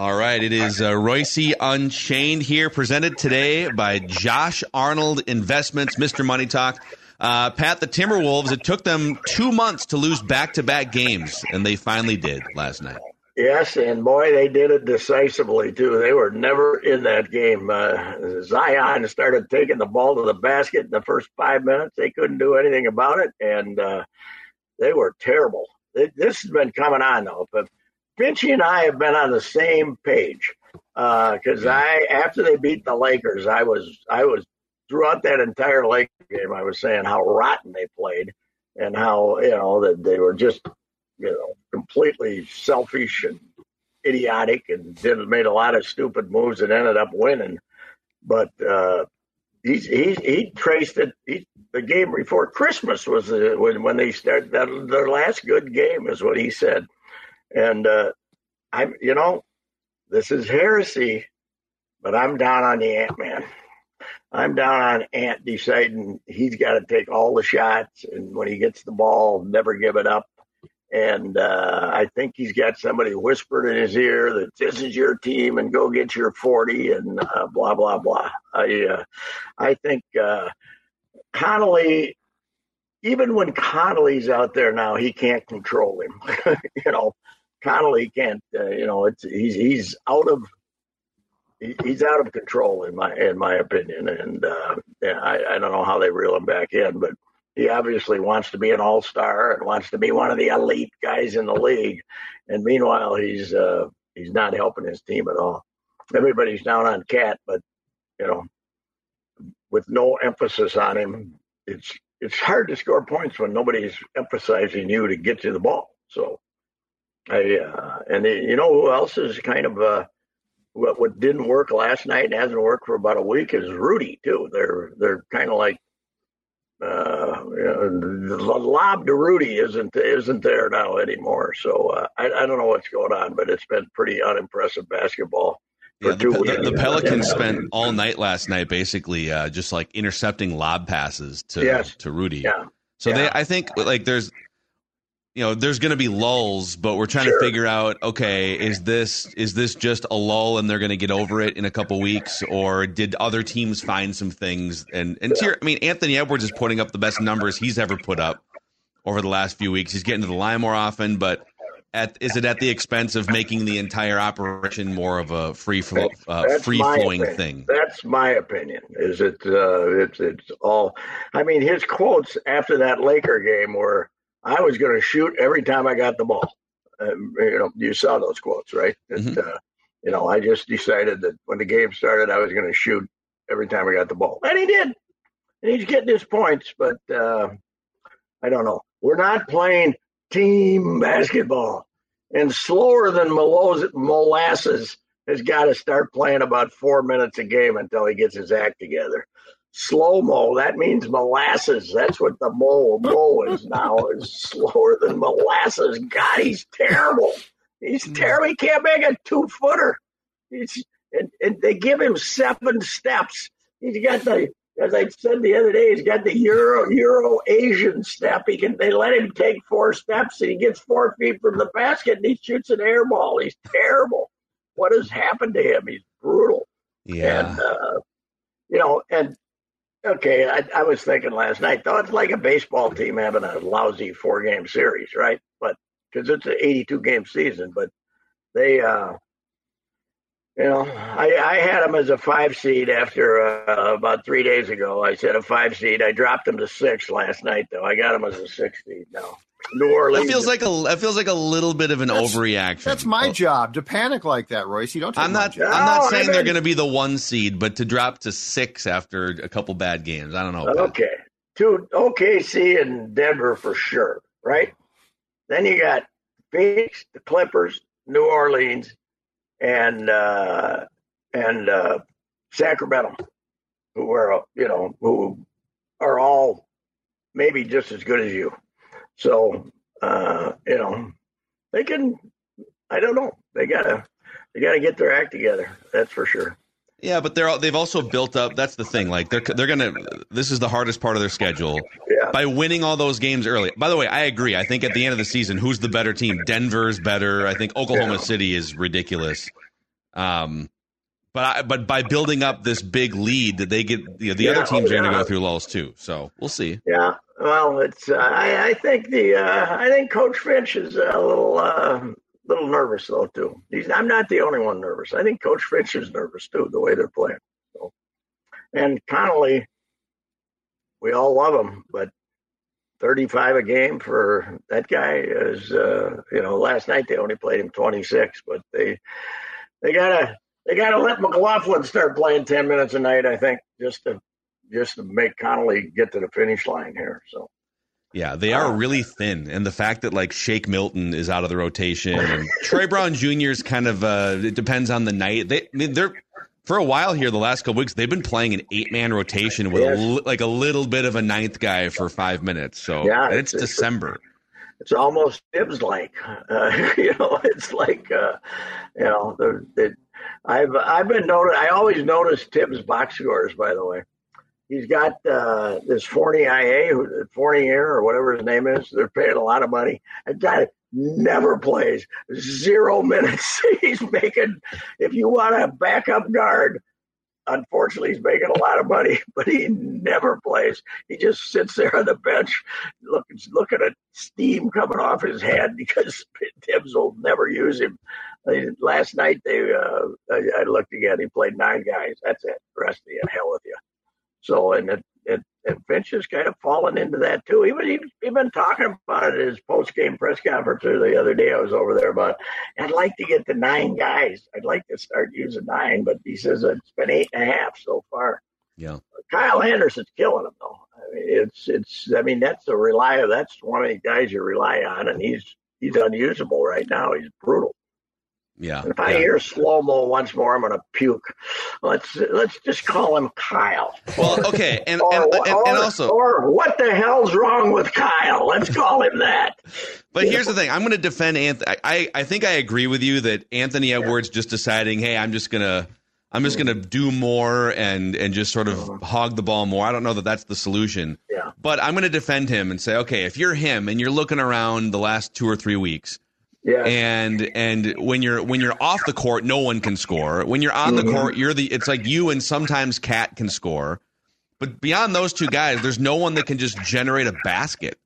All right, it is uh, Reusse Unchained here, presented today by Josh Arnold Investments, Mr. Money Talk. Uh, Pat, the Timberwolves, it took them two months to lose back to back games, and they finally did last night. Yes, and boy, they did it decisively too. They were never in that game. Uh, Zion started taking the ball to the basket in the first five minutes. They couldn't do anything about it, and uh, they were terrible. This has been coming on though, but Finchy and I have been on the same page because uh, I after they beat the Lakers, I was I was throughout that entire Lakers game, I was saying how rotten they played and how you know that they were just you know completely selfish and idiotic and did made a lot of stupid moves and ended up winning. But uh, he he he traced it. He, the game before Christmas was uh, when when they started that, their last good game is what he said and uh, I'm, you know, this is heresy, but I'm down on the Ant Man. I'm down on Ant deciding he's got to take all the shots, and when he gets the ball, never give it up. And uh, I think he's got somebody whispered in his ear that this is your team and go get your 40 and uh, blah blah blah. I uh, I think uh, Conley, even when Conley's out there now, he can't control him. you know, Conley can't. Uh, you know, it's he's he's out of he's out of control in my in my opinion, and uh, yeah, I, I don't know how they reel him back in, but he obviously wants to be an all star and wants to be one of the elite guys in the league, and meanwhile he's uh, he's not helping his team at all. Everybody's down on Cat, but you know, with no emphasis on him, it's it's hard to score points when nobody's emphasizing you to get to the ball. So I, uh, and the, you know who else is kind of uh, what what didn't work last night and hasn't worked for about a week is Rudy too. They're they're kind of like uh, you know, the lob to Rudy isn't isn't there now anymore. So uh, I, I don't know what's going on, but it's been pretty unimpressive basketball. Yeah, the, the, the, Pelicans spent all night last night basically uh, just like intercepting lob passes to yes. to Rudy. Yeah. So yeah. they, I think, like there's you know there's going to be lulls but we're trying sure. to figure out okay is this is this just a lull and they're going to get over it in a couple weeks or did other teams find some things and and yeah. i mean anthony edwards is putting up the best numbers he's ever put up over the last few weeks he's getting to the line more often but at, is it at the expense of making the entire operation more of a free flow, uh, free flowing thing? That's my opinion. Is it? Uh, it's it's all. I mean, his quotes after that Laker game were, I was going to shoot every time I got the ball. Um, you know, you saw those quotes, right? mm-hmm. uh, you know, I just decided that when the game started, I was going to shoot every time I got the ball, and he did. And he's getting his points, but uh, I don't know. We're not playing team basketball, and slower than molasses has got to start playing about four minutes a game until he gets his act together slow mo. That means molasses. That's what the mo mo is now. Is slower than molasses. God, he's terrible. He's hmm. terrible. He can't make a two footer. He's and, and they give him seven steps. He's got the as I said the other day, he's got the Euro Euro Asian step. He can they let him take four steps and he gets four feet from the basket and he shoots an air ball. He's terrible. What has happened to him? He's brutal. Yeah. And uh, you know, and Okay, I, I, was thinking last night, though, it's like a baseball team having a lousy four game series, right? But because it's an 82 game season, but they, uh, you know, I, I had them as a five seed after uh, about three days ago. I said a five seed. I dropped them to six last night, though. I got them as a six seed now. New Orleans. That feels like a that feels like a little bit of an that's, overreaction. That's my oh. job to panic like that, Reusse. You don't. I'm not. I'm not saying they're going to be the one seed, but to drop to six after a couple bad games, I don't know. Okay, to OKC and Denver for sure, right? Then you got Phoenix, the Clippers, New Orleans, and uh, and uh, Sacramento, who are you know who are all maybe just as good as you. So, uh, you know, they can. I don't know. They gotta. They gotta get their act together. That's for sure. Yeah, but they're they've also built up. That's the thing. Like they're they're gonna. This is the hardest part of their schedule. Yeah. By winning all those games early. By the way, I agree. I think at the end of the season, who's the better team? Denver's better. I think Oklahoma yeah. City is ridiculous. Um, but I, but by building up this big lead, that they get you know, the Yeah, other teams oh, are going to go through lulls too. So we'll see. Yeah, well, it's. Uh, I, I think the. Uh, I think Coach Finch is a little, uh, little nervous though too. He's. I'm not the only one nervous. I think Coach Finch is nervous too, the way they're playing. So, and Conley, we all love him, but 35 a game for that guy is. Uh, you know, last night they only played him 26, but they, they gotta, they gotta let McLaughlin start playing 10 minutes a night. I think just to just to make Conley get to the finish line here. So Yeah, they are Wow. really thin, and the fact that like Shake Milton is out of the rotation and Troy Brown Jr. is kind of uh, it depends on the night. They I mean, they're for a while here, the last couple weeks, they've been playing an eight man rotation with a li- like a little bit of a ninth guy for five minutes. So Yeah, it's, it's- December. it's almost Tibbs like. Uh, you know, it's like uh, you know I've I've been noted. I always notice Tibbs box scores. By the way, he's got uh, this Fournier, who Fournier or whatever his name is. They're paying a lot of money. That guy never plays zero minutes. he's making. If you want a backup guard. Unfortunately, he's making a lot of money, but he never plays. He just sits there on the bench, looking looking at steam coming off his head because Tibbs will never use him. Last night they, uh, I, I looked again. He played nine guys. That's it. The rest of you, hell with you. So and it, it, and Finch has kind of fallen into that too. He was he, he been talking about it at his post game press conference the other day. I was over there about. I'd like to get to nine guys. I'd like to start using nine, but he says it's been eight and a half so far. Yeah. Kyle Anderson's killing him though. I mean, it's it's. I mean, that's a rely. That's one of the guys you rely on, and he's he's unusable right now. He's brutal. Yeah. If I yeah. hear slow mo once more, I'm gonna puke. Let's let's just call him Kyle. Well, okay, and Or, and, and, and also, or what the hell's wrong with Kyle? Let's call him that. But here's the thing: I'm going to defend Anthony. I, I think I agree with you that Anthony Edwards just deciding, hey, I'm just gonna, I'm just gonna do more and and just sort of uh-huh. hog the ball more. I don't know that that's the solution. Yeah. But I'm going to defend him and say, okay, if you're him and you're looking around the last two or three weeks, Yeah. and and when you're when you're off the court, no one can score. When you're on Mhm. the court, you're the. It's like you and sometimes Cat can score, but beyond those two guys, there's no one that can just generate a basket.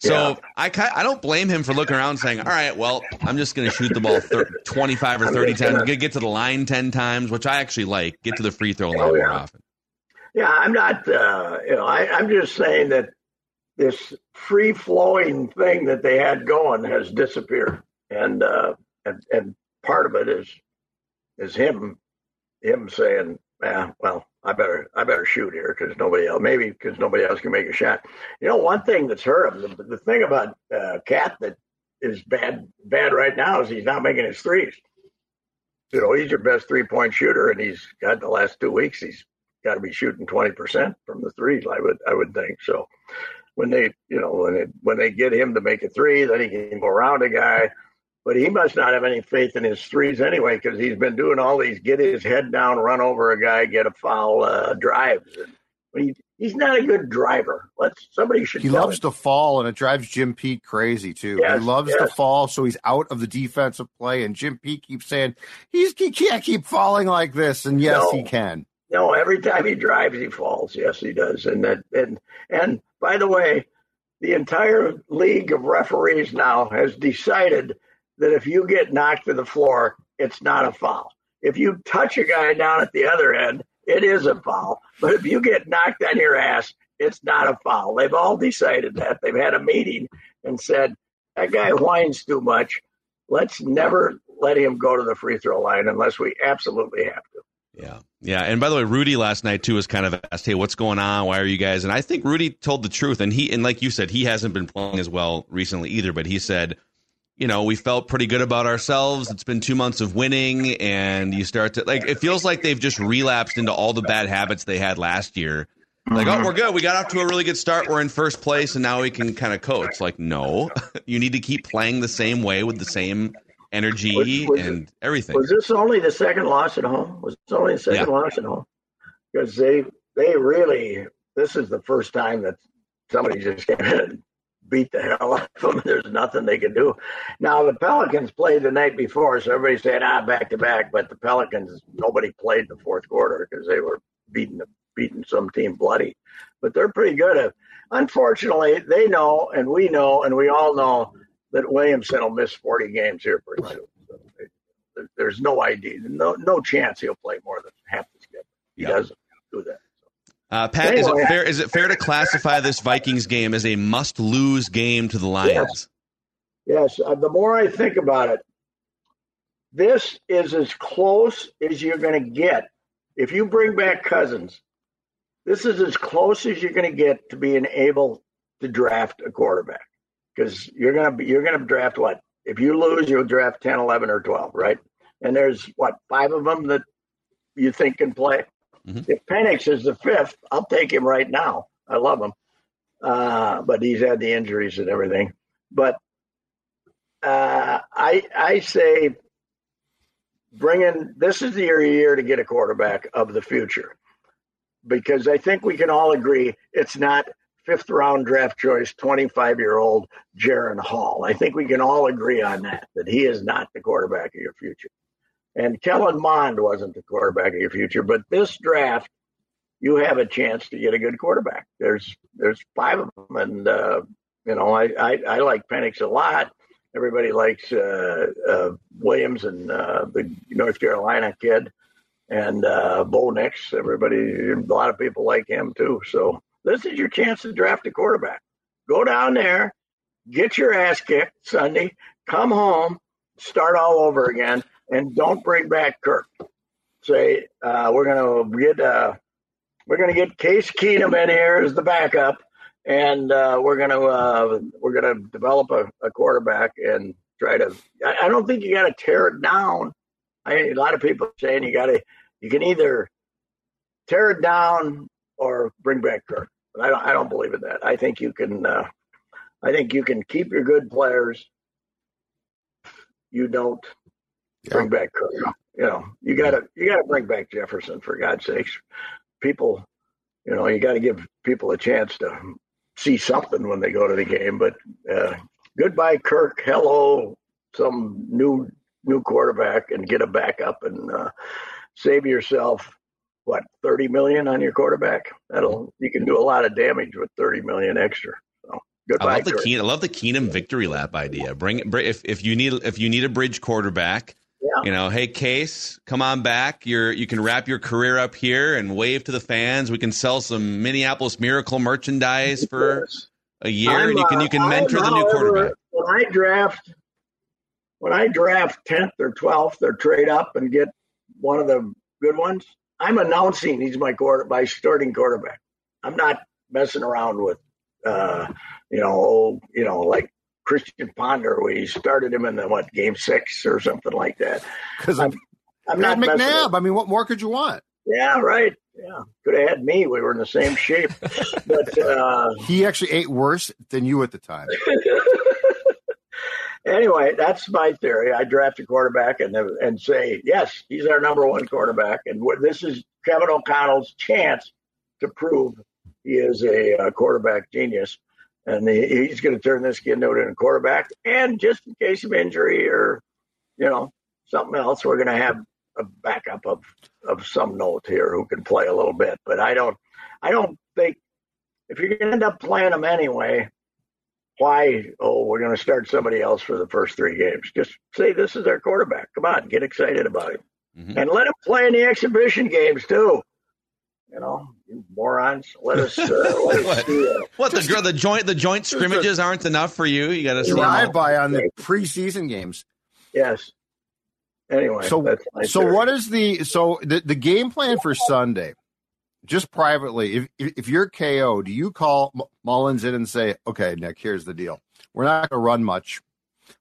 So Yeah. I I don't blame him for looking around saying, all right, well, I'm just going to shoot the ball thir- 25 or 30 times, gonna- get get to the line 10 times, which I actually like. Get to the free throw line Oh, more often. Yeah, I'm not. Uh, you know, I, I'm just saying that this free flowing thing that they had going has disappeared, and uh, and and part of it is is him him saying, "Yeah, well, I better I better shoot here because nobody else maybe because nobody else can make a shot." You know, one thing that's hurt him. The, the thing about uh, Cat that is bad bad right now is he's not making his threes. You know, he's your best three point shooter, and he's got the last two weeks. He's got to be shooting twenty percent from the threes. I would I would think so. When they you know when it, when they get him to make a three, then he can go around a guy. But he must not have any faith in his threes anyway, because he's been doing all these get his head down, run over a guy, get a foul uh, drives. He, he's not a good driver. Let's somebody should. He loves him. to fall, and it drives Jim Pete crazy too. Yes, he loves to fall, so he's out of the defensive play. And Jim Pete keeps saying he's he can't keep falling like this. And yes, No. he can. No, every time he drives, he falls. Yes, he does. And that and and by the way, the entire league of referees now has decided that if you get knocked to the floor, it's not a foul. If you touch a guy down at the other end, it is a foul. But if you get knocked on your ass, it's not a foul. They've all decided that. They've had a meeting and said that guy whines too much. Let's never let him go to the free throw line unless we absolutely have to. Yeah. Yeah. And by the way, Rudy last night too was kind of asked, Hey, what's going on? Why are you guys? And I think Rudy told the truth. And he, and like you said, he hasn't been playing as well recently either, but he said, you know, we felt pretty good about ourselves. It's been two months of winning, and you start to like. It feels like they've just relapsed into all the bad habits they had last year. Like, oh, we're good. We got off to a really good start. We're in first place, and now we can kind of coach. Like, no, you need to keep playing the same way with the same energy Was- was it- and everything. Was this only the second loss at home? Was this only the second Yeah. loss at home? Because they they really this is the first time that somebody just came in and beat the hell out of them. There's nothing they can do. Now the Pelicans played the night before, so everybody said ah back to back. But the Pelicans, nobody played the fourth quarter because they were beating the beating some team bloody. But they're pretty good at. Unfortunately, they know, and we know, and we all know that Williamson will miss 40 games here pretty soon. So there's no idea, no no chance he'll play more than half the schedule. He doesn't do that. Uh, Pat, anyway, is it fair? Is it fair to classify this Vikings game as a must-lose game to the Lions? Yes. yes. Uh, the more I think about it, this is as close as you're going to get. If you bring back Cousins, this is as close as you're going to get to being able to draft a quarterback because you're going to you're going to draft what? If you lose, you'll draft 10, 11, or 12, right? And there's what five of them that you think can play. Mm-hmm. If Penix is the fifth, I'll take him right now. I love him, uh, but he's had the injuries and everything. But uh, I I say bring in this is the year to get a quarterback of the future because I think we can all agree it's not fifth round draft choice 25 year old Jaren Hall. I think we can all agree on that that he is not the quarterback of your future. And Kellen Mond wasn't the quarterback of your future, but this draft, you have a chance to get a good quarterback. There's there's five of them, and uh, you know I, I, I like Penix a lot. Everybody likes uh, uh, Williams and uh, the North Carolina kid, and uh, Bo Nix. Everybody, a lot of people like him too. So this is your chance to draft a quarterback. Go down there, get your ass kicked Sunday, come home, start all over again and don't bring back Kirk. Say uh, we're to get uh, we're to get Case Keenum in here as the backup, and uh, we're to uh, we're to develop a, a, quarterback and try to. I, I don't think you got to tear it down. I, a lot of people saying you got to. You can either tear it down or bring back Kirk. But I don't. I don't believe in that. I think you can. Uh, I think you can keep your good players. You don't yeah. bring back Kirk. You know, you gotta you gotta bring back Jefferson for God's sakes. People, you know, you got to give people a chance to see something when they go to the game. But uh, goodbye, Kirk. Hello, some new new quarterback, and get a backup and uh, save yourself what thirty million on your quarterback. That'll you can do a lot of damage with thirty million extra. So goodbye. I love the Keen, I love the Keenum victory lap idea. Bring, bring if if you need if you need a bridge quarterback yeah. You know, hey Case, come on back. You're you can wrap your career up here and wave to the fans. We can sell some Minneapolis Miracle merchandise for a year, I'm, and you can you can uh, mentor the new quarterback. When I draft, when I draft tenth or twelfth or trade up and get one of the good ones, I'm announcing he's my quarter my starting quarterback. I'm not messing around with, uh, you know, old, you know, like Christian Ponder. We started him in the what game six or something like that. Because I'm, I'm not McNabb. I mean, what more could you want? Yeah, right. Yeah, could have had me. We were in the same shape, but uh, he actually ate worse than you at the time. anyway, that's my theory. I draft a quarterback and and say yes, he's our number one quarterback, and this is Kevin O'Connell's chance to prove he is a, a quarterback genius and he's going to turn this kid into a quarterback. And just in case of injury or you know something else, we're going to have a backup of of some note here who can play a little bit. But I don't, I don't think if you're going to end up playing him anyway, why? Oh, we're going to start somebody else for the first three games. Just say this is our quarterback. Come on, get excited about him, mm-hmm. and let him play in the exhibition games too. You know, you morons. Let us. Uh, let us see, uh, what the the joint the joint scrimmages aren't enough for you? You got to drive by on the preseason games. Yes. Anyway, so so theory. what is the so the the game plan for Sunday? Just privately, if if you're KO, do you call Mullens in and say, "Okay, Nick, here's the deal. We're not going to run much.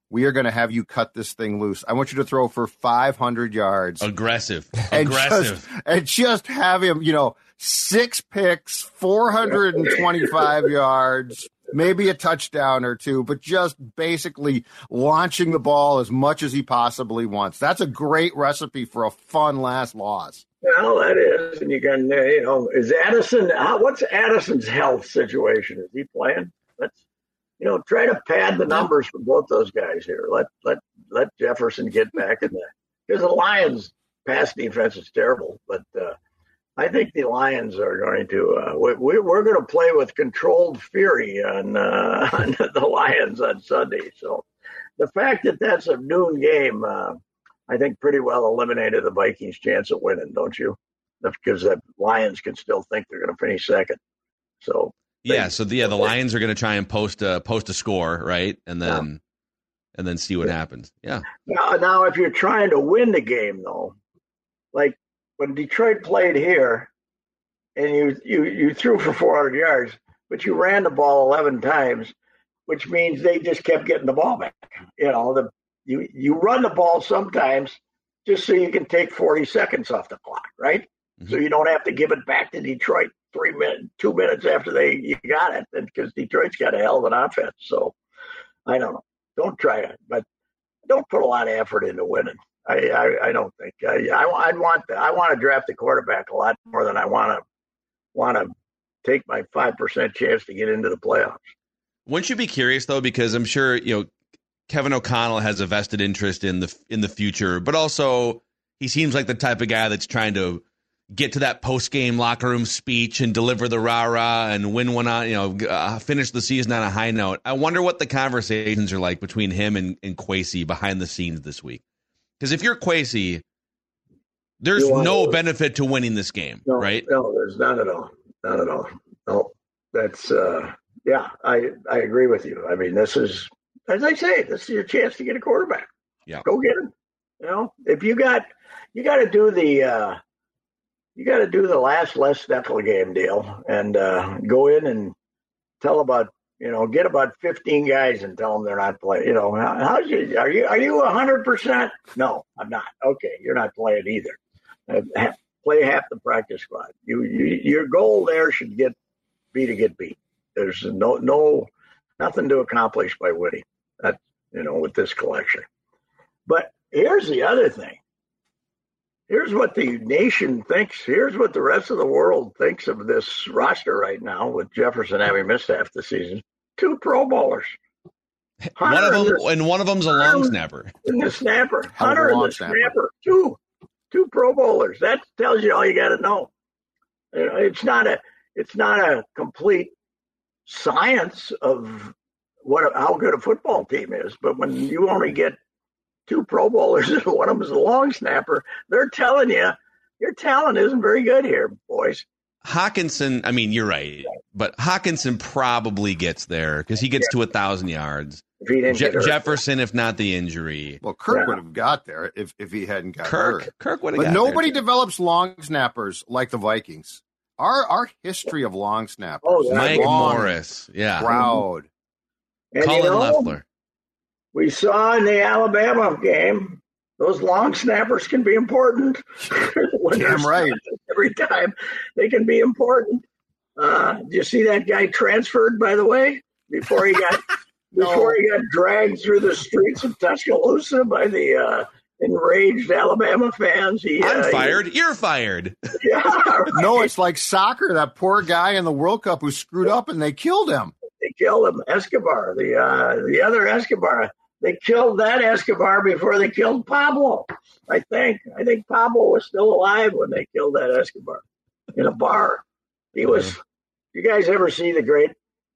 We are going to have you cut this thing loose. I want you to throw for 500 yards. Aggressive. And Aggressive. Just, and just have him, you know, six picks, 425 yards, maybe a touchdown or two, but just basically launching the ball as much as he possibly wants. That's a great recipe for a fun last loss. Well, that is, and you can, uh, you know, is Addison? How, what's Addison's health situation? Is he playing? Let's, you know, try to pad the numbers for both those guys here. Let let let Jefferson get back in there because the Lions' pass defense is terrible, but uh, I think the Lions are going to. Uh, we, we're going to play with controlled fury on, uh, on the Lions on Sunday. So the fact that that's a noon game, uh, I think, pretty well eliminated the Vikings' chance of winning, don't you? Because the Lions can still think they're going to finish second. So yeah, so the, yeah, the Lions are going to try and post a post a score, right, and then yeah. and then see what yeah. happens. Yeah. Now, now, if you're trying to win the game, though, like when Detroit played here, and you you you threw for 400 yards, but you ran the ball 11 times, which means they just kept getting the ball back. You know, the you you run the ball sometimes just so you can take 40 seconds off the clock, right? Mm-hmm. So you don't have to give it back to Detroit three minutes, two minutes after they you got it, because Detroit's got a hell of an offense. So I don't know. Don't try it, but don't put a lot of effort into winning. I I, I don't think I, I would want I want to draft the quarterback a lot more than I want to want to take my five percent chance to get into the playoffs. Wouldn't you be curious though? Because I'm sure you know Kevin O'Connell has a vested interest in the in the future, but also he seems like the type of guy that's trying to get to that post game locker room speech and deliver the rah rah and win one on, you know, uh, finish the season on a high note. I wonder what the conversations are like between him and, and Kwesi behind the scenes this week. Because if you're Kwesi, there's you no benefit to winning this game, no, right? No, there's none at all. Not at all. No, that's, uh, yeah, I, I agree with you. I mean, this is, as I say, this is your chance to get a quarterback. Yeah. Go get him. You know, if you got, you got to do the, uh, you got to do the last Les Steckel game deal and uh, go in and tell about you know get about 15 guys and tell them they're not playing. You know how, how's you are you are you 100 percent? No, I'm not. Okay, you're not playing either. Uh, play half the practice squad. You, you your goal there should get be to get beat. There's no no nothing to accomplish by winning. That you know with this collection. But here's the other thing here's what the nation thinks. Here's what the rest of the world thinks of this roster right now, with Jefferson having missed half the season. Two Pro Bowlers. Hunter one of them, the, and one of them's a long snapper. And the snapper, Hunter and the snapper. snapper. Two, two Pro Bowlers. That tells you all you got to know. It's not a, it's not a complete science of what how good a football team is, but when you only get two Pro Bowlers and one of them is a long snapper. They're telling you your talent isn't very good here, boys. Hockenson, I mean, you're right, but Hockenson probably gets there because he gets yeah. to a thousand yards. Je- Jefferson, if not the injury. Well, Kirk yeah. would have got there if, if he hadn't got Kirk. Hurt. Kirk would have. Got there. But nobody develops long snappers like the Vikings. Our our history of long snappers. Oh, Mike long, Morris, yeah, proud. And Cullen you know, Loeffler we saw in the Alabama game, those long snappers can be important. Damn right. Every time they can be important. Uh, do you see that guy transferred, by the way, before he got no. before he got dragged through the streets of Tuscaloosa by the uh, enraged Alabama fans? He, I'm uh, fired. He, You're fired. Yeah. Right. No, it's like soccer. That poor guy in the World Cup who screwed up and they killed him. They killed him. Escobar, the uh, the other Escobar they killed that Escobar before they killed Pablo. I think. I think Pablo was still alive when they killed that Escobar in a bar. He was. You guys ever see the great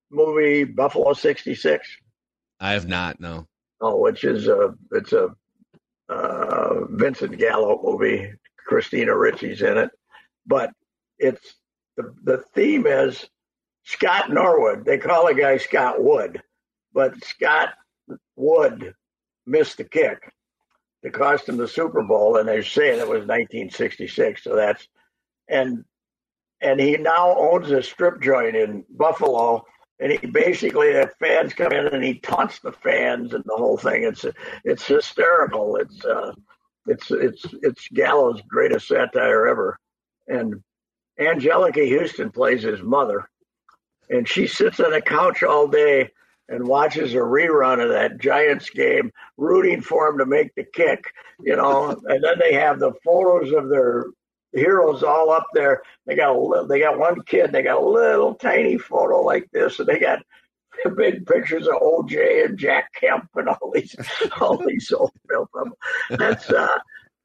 movie Buffalo '66? I have not. No. Oh, which is a it's a uh, Vincent Gallo movie. Christina Ricci's in it, but it's the the theme is Scott Norwood. They call the guy Scott Wood, but Scott Wood missed the kick to cost him the Super Bowl, and they're saying it was 1966. So that's and and he now owns a strip joint in Buffalo, and he basically the fans come in and he taunts the fans and the whole thing. It's it's hysterical. It's uh, it's it's it's Gallo's greatest satire ever, and Anjelica Huston plays his mother, and she sits on a couch all day and watches a rerun of that Giants game, rooting for him to make the kick, you know. and then they have the photos of their heroes all up there. They got a, they got one kid, they got a little tiny photo like this, and they got big pictures of OJ and Jack Kemp and all these all these old film. That's uh,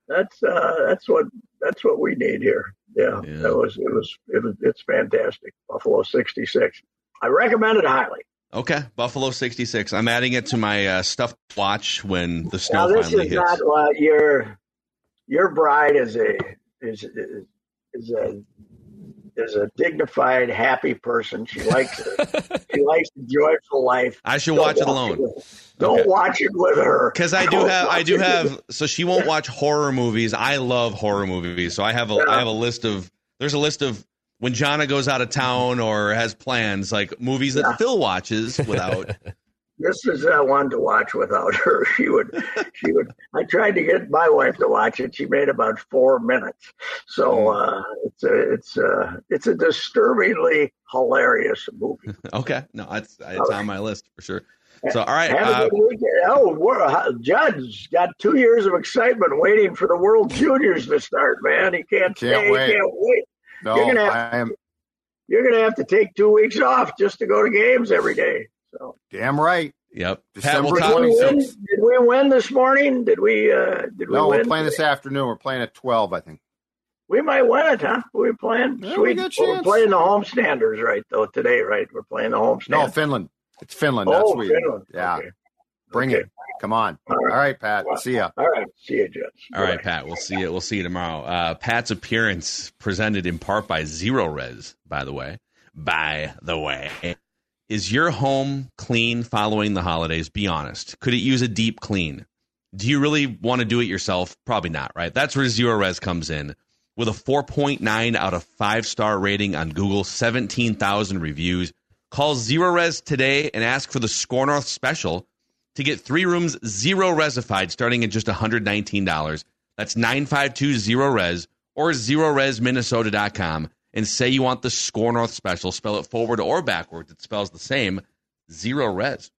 that's uh, that's what that's what we need here. Yeah, Yeah. that was it was it was it's fantastic. Buffalo '66. I recommend it highly. Okay, Buffalo 66. I'm adding it to my uh, stuff watch when the snow Now this finally is hits. not what your your bride is a is is, is a is a dignified, happy person. She likes it. she likes a joyful life. I should Don't watch it alone. with- Don't Okay. watch it with her. Because I do Don't have, I do have. So she won't watch horror movies. I love horror movies. So I have a, Yeah. I have a list of. There's a list of when Jana goes out of town or has plans, like movies that Yeah. Phil watches without. This is uh, one to watch without her. She would, she would. I tried to get my wife to watch it. She made about four minutes. So Mm. uh, it's a, it's a, it's a disturbingly hilarious movie. okay, no, it's it's on my list for sure. So all right, Have uh, a good weekend. Oh, we're, uh, Judd's got two years of excitement waiting for the World Juniors to start. Man, he can't, Can't stay. wait. He can't wait. No, You're gonna have- I am You're going to have to take two weeks off just to go to games every day. So. damn right. yep. Pat, December we'll Did we, 26th. win? did we win this morning? Did we? Uh, did we No, win? we're playing this afternoon. We're playing at twelve, I think. We might win it, huh? We're playing. Yeah, we Sweet. got a Well, we're playing the homestanders, right? Though today, right? We're playing the No, homestanders. Finland. It's Finland. That's oh, sweet. Finland. Yeah. Okay. Bring Okay. it. Come on. All All right. right, Pat. See ya. All right. See you, Jets. All right, Pat. We'll see you. We'll see you tomorrow. Uh, Pat's appearance presented in part by Zerorez. By the way, by the way, is your home clean following the holidays? Be honest. Could it use a deep clean? Do you really want to do it yourself? Probably not, right? That's where Zerorez comes in. With a 4.9 out of 5 star rating on Google, 17,000 reviews. Call Zerorez today and ask for the Score North special to get three rooms zero resified starting at just $119. That's 9520 res or zero res zerorezminnesota.com and say you want the Score North special. Spell it forward or backwards. It spells the same. Zero res.